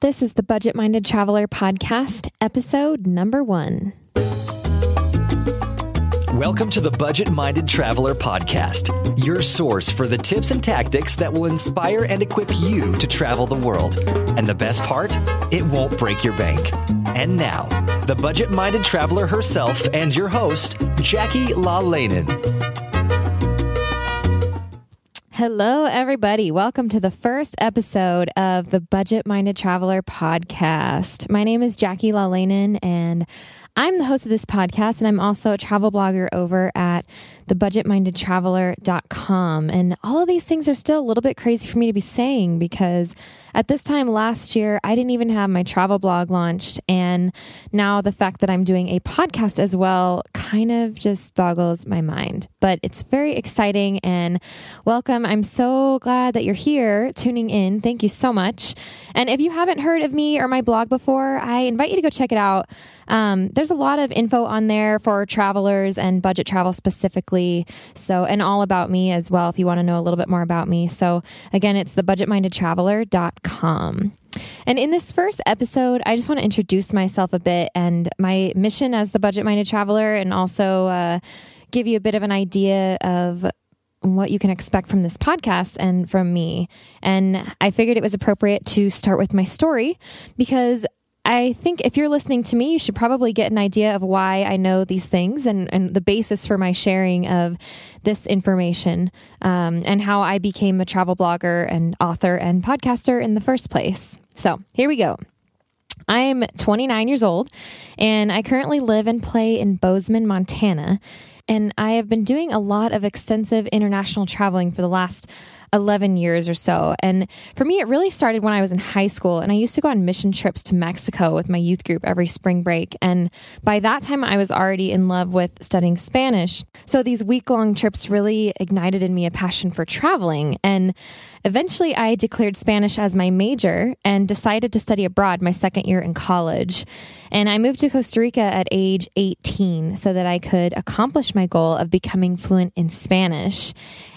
This is the Budget Minded Traveler Podcast, episode number one. Welcome to the Budget Minded Traveler Podcast, your source for the tips and tactics that will inspire and equip you to travel the world. And the best part, it won't break your bank. And now, the Budget Minded Traveler herself and your host, Jackie LaLanen. Hello, everybody. Welcome to the first episode of the Budget Minded Traveler podcast. My name is Jackie LaLanen, and I'm the host of this podcast, and I'm also a travel blogger over at thebudgetmindedtraveler.com. And all of these things are still a little bit crazy for me to be saying because at this time last year, I didn't even have my travel blog launched. And now the fact that I'm doing a podcast as well kind of just boggles my mind. But it's very exciting and welcome. I'm so glad that you're here tuning in. Thank you so much. And if you haven't heard of me or my blog before, I invite you to go check it out. Um, there's a lot of info on there for travelers and budget travel specifically. So, and all about me as well if you want to know a little bit more about me. So, again, it's thebudgetmindedtraveler.com. And in this first episode, I just want to introduce myself a bit and my mission as the budget minded traveler, and also uh, give you a bit of an idea of what you can expect from this podcast and from me. And I figured it was appropriate to start with my story because I think if you're listening to me, you should probably get an idea of why I know these things and, and the basis for my sharing of this information um, and how I became a travel blogger and author and podcaster in the first place. So here we go. I'm 29 years old and I currently live and play in Bozeman, Montana. And I have been doing a lot of extensive international traveling for the last 11 years or so. And for me, it really started when I was in high school. And I used to go on mission trips to Mexico with my youth group every spring break. And by that time, I was already in love with studying Spanish. So these week long trips really ignited in me a passion for traveling. And Eventually, I declared Spanish as my major and decided to study abroad my second year in college. And I moved to Costa Rica at age 18 so that I could accomplish my goal of becoming fluent in Spanish.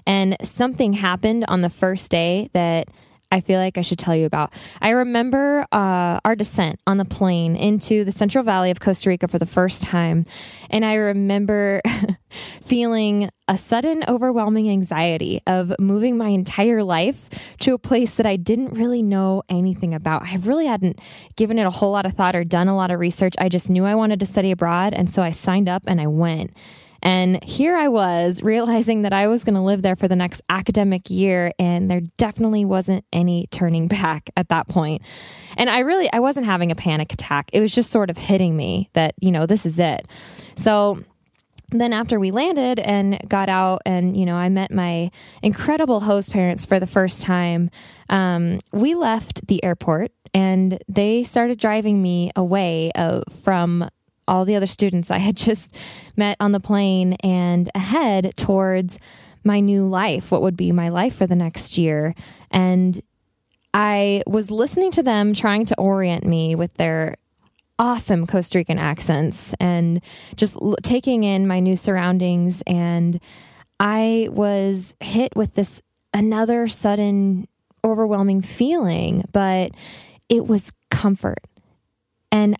And something happened on the first day that I feel like I should tell you about. I remember uh, our descent on the plane into the Central Valley of Costa Rica for the first time. And I remember feeling a sudden overwhelming anxiety of moving my entire life to a place that I didn't really know anything about. I really hadn't given it a whole lot of thought or done a lot of research. I just knew I wanted to study abroad. And so I signed up and I went. And here I was realizing that I was going to live there for the next academic year and there definitely wasn't any turning back at that point. And I really I wasn't having a panic attack. It was just sort of hitting me that, you know, this is it. So then after we landed and got out and you know i met my incredible host parents for the first time um, we left the airport and they started driving me away uh, from all the other students I had just met on the plane and ahead towards my new life, what would be my life for the next year. And I was listening to them trying to orient me with their awesome Costa Rican accents and just l- taking in my new surroundings. And I was hit with this another sudden overwhelming feeling, but it was comfort. And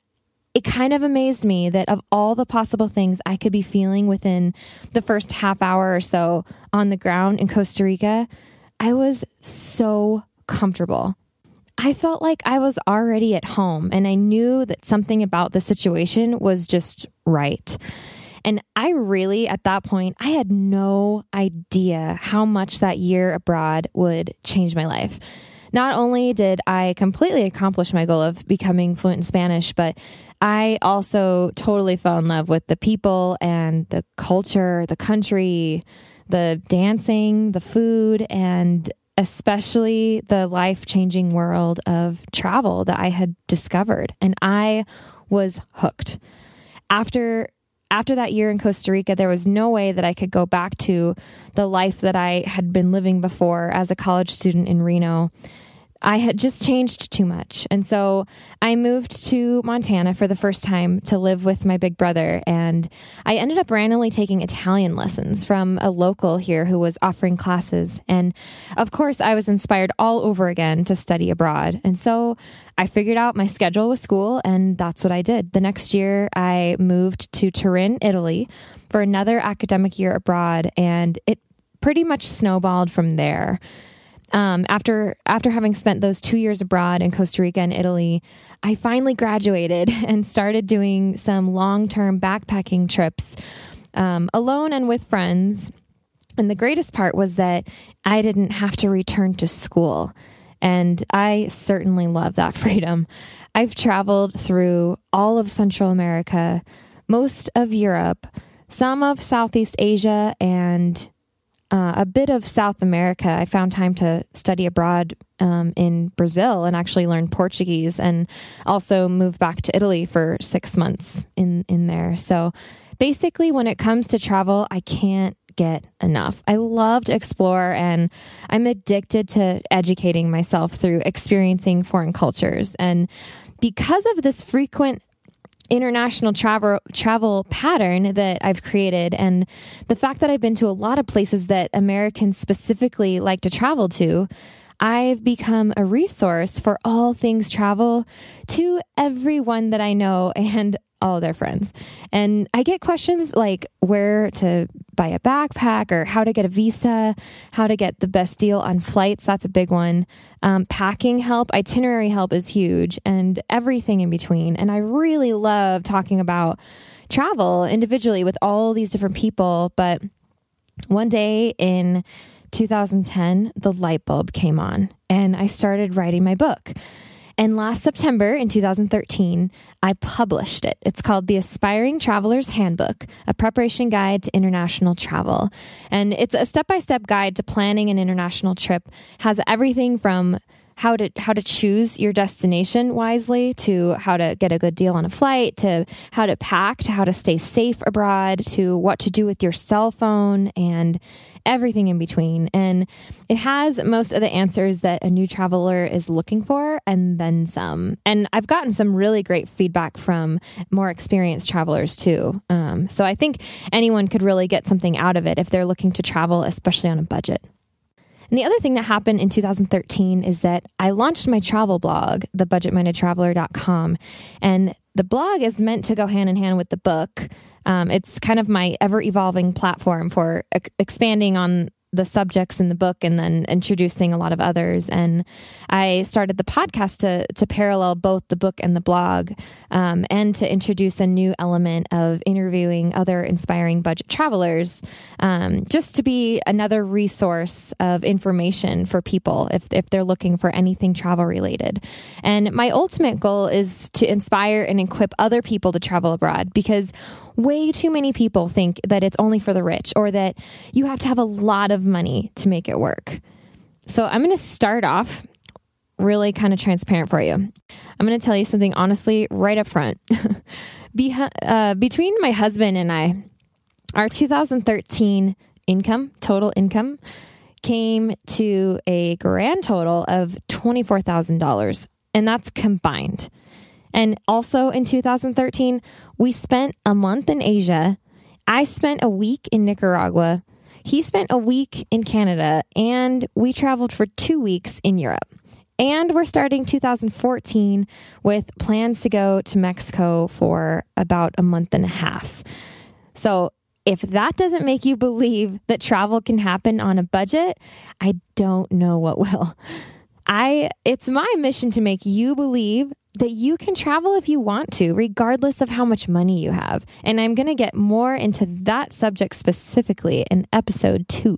it kind of amazed me that of all the possible things I could be feeling within the first half hour or so on the ground in Costa Rica, I was so comfortable. I felt like I was already at home and I knew that something about the situation was just right. And I really, at that point, I had no idea how much that year abroad would change my life. Not only did I completely accomplish my goal of becoming fluent in Spanish, but I also totally fell in love with the people and the culture, the country, the dancing, the food, and especially the life changing world of travel that I had discovered. And I was hooked. After after that year in Costa Rica, there was no way that I could go back to the life that I had been living before as a college student in Reno. I had just changed too much. And so I moved to Montana for the first time to live with my big brother. And I ended up randomly taking Italian lessons from a local here who was offering classes. And of course, I was inspired all over again to study abroad. And so I figured out my schedule with school, and that's what I did. The next year, I moved to Turin, Italy for another academic year abroad. And it pretty much snowballed from there um, after after having spent those two years abroad in Costa Rica and Italy, I finally graduated and started doing some long term backpacking trips um, alone and with friends. And the greatest part was that I didn't have to return to school. And I certainly love that freedom. I've traveled through all of Central America, most of Europe, some of Southeast Asia, and uh, a bit of South America. I found time to study abroad um, in Brazil and actually learn Portuguese, and also moved back to Italy for six months in in there. So basically, when it comes to travel, I can't get enough. I love to explore and I'm addicted to educating myself through experiencing foreign cultures. And because of this frequent international travel travel pattern that I've created and the fact that I've been to a lot of places that Americans specifically like to travel to I've become a resource for all things travel to everyone that I know. And all of their friends. And I get questions like where to buy a backpack or how to get a visa, how to get the best deal on flights. That's a big one. Um, packing help, itinerary help is huge, and everything in between. And I really love talking about travel individually with all these different people. But one day in 2010, the light bulb came on, and I started writing my book. And last September in 2013, I published it. It's called The Aspiring Traveler's Handbook, a preparation guide to international travel. And it's a step by step guide to planning an international trip, has everything from how to how to choose your destination wisely to how to get a good deal on a flight to how to pack to how to stay safe abroad to what to do with your cell phone and everything in between. And it has most of the answers that a new traveler is looking for and then some. And I've gotten some really great feedback from more experienced travelers too. Um, so I think anyone could really get something out of it if they're looking to travel, especially on a budget. And the other thing that happened in 2013 is that I launched my travel blog, thebudgetmindedtraveler.com. And the blog is meant to go hand in hand with the book. Um, it's kind of my ever evolving platform for ex- expanding on the subjects in the book and then introducing a lot of others. And I started the podcast to to parallel both the book and the blog, um, and to introduce a new element of interviewing other inspiring budget travelers, um, just to be another resource of information for people if if they're looking for anything travel related. And my ultimate goal is to inspire and equip other people to travel abroad because way too many people think that it's only for the rich or that you have to have a lot of money to make it work. So I'm going to start off really kind of transparent for you. I'm going to tell you something honestly right up front. Be- uh, between my husband and I, our 2013 income, total income, came to a grand total of $24,000, and that's combined. And also in 2013, we spent a month in Asia. I spent a week in Nicaragua. He spent a week in Canada, and we traveled for two weeks in Europe. And we're starting 2014 with plans to go to Mexico for about a month and a half. So, if that doesn't make you believe that travel can happen on a budget, I don't know what will. I it's my mission to make you believe that you can travel if you want to, regardless of how much money you have. And I'm going to get more into that subject specifically in episode two.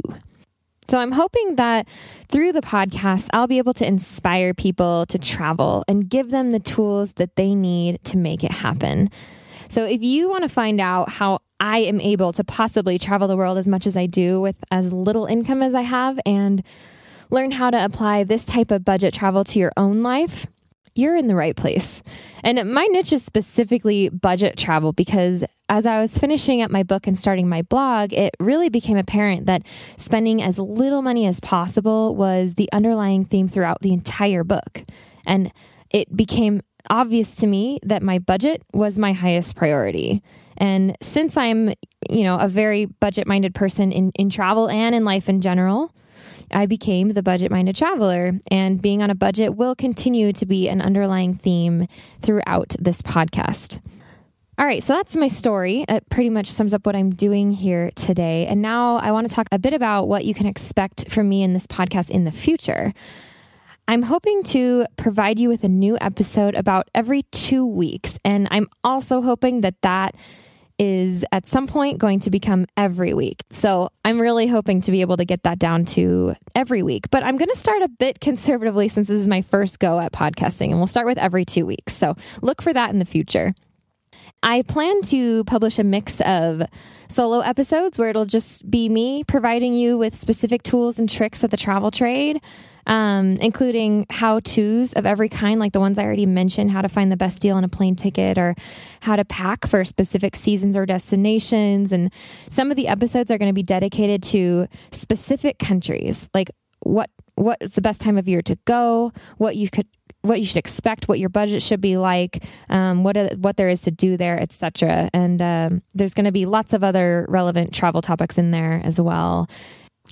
So I'm hoping that through the podcast, I'll be able to inspire people to travel and give them the tools that they need to make it happen. So if you want to find out how I am able to possibly travel the world as much as I do with as little income as I have and learn how to apply this type of budget travel to your own life, you're in the right place. And my niche is specifically budget travel because as I was finishing up my book and starting my blog, it really became apparent that spending as little money as possible was the underlying theme throughout the entire book. And it became obvious to me that my budget was my highest priority. And since I'm, you know, a very budget minded person in, in travel and in life in general, I became the budget minded traveler, and being on a budget will continue to be an underlying theme throughout this podcast. All right, so that's my story. It pretty much sums up what I'm doing here today. And now I want to talk a bit about what you can expect from me in this podcast in the future. I'm hoping to provide you with a new episode about every two weeks. And I'm also hoping that that is at some point going to become every week. So I'm really hoping to be able to get that down to every week. But I'm going to start a bit conservatively since this is my first go at podcasting, and we'll start with every two weeks. So look for that in the future. I plan to publish a mix of solo episodes where it'll just be me providing you with specific tools and tricks of the travel trade um, including how to's of every kind, like the ones I already mentioned, how to find the best deal on a plane ticket or how to pack for specific seasons or destinations. And some of the episodes are going to be dedicated to specific countries, like what what is the best time of year to go, what you could what you should expect, what your budget should be like, um, what what there is to do there, etc. And um, there's going to be lots of other relevant travel topics in there as well.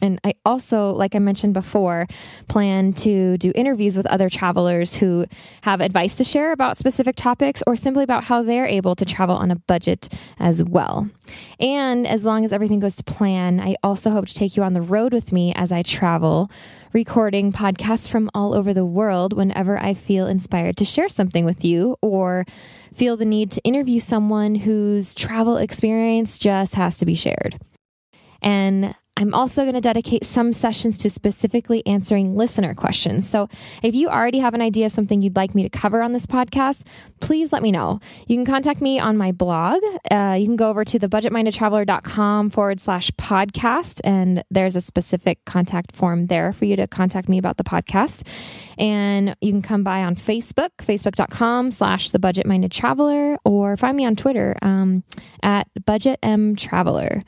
And I also, like I mentioned before, plan to do interviews with other travelers who have advice to share about specific topics or simply about how they're able to travel on a budget as well. And as long as everything goes to plan, I also hope to take you on the road with me as I travel, recording podcasts from all over the world whenever I feel inspired to share something with you or feel the need to interview someone whose travel experience just has to be shared. And I'm also going to dedicate some sessions to specifically answering listener questions. So if you already have an idea of something you'd like me to cover on this podcast, please let me know. You can contact me on my blog. Uh, you can go over to thebudgetmindedtraveler.com forward slash podcast, and there's a specific contact form there for you to contact me about the podcast. And you can come by on Facebook, facebook.com slash the budget minded traveler, or find me on Twitter um, at budget m traveler.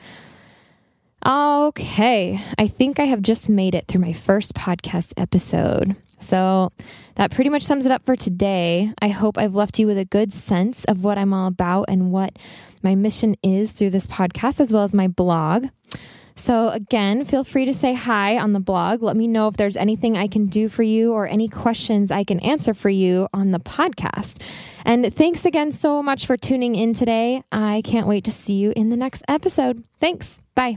Okay, I think I have just made it through my first podcast episode. So that pretty much sums it up for today. I hope I've left you with a good sense of what I'm all about and what my mission is through this podcast, as well as my blog. So, again, feel free to say hi on the blog. Let me know if there's anything I can do for you or any questions I can answer for you on the podcast. And thanks again so much for tuning in today. I can't wait to see you in the next episode. Thanks. Bye.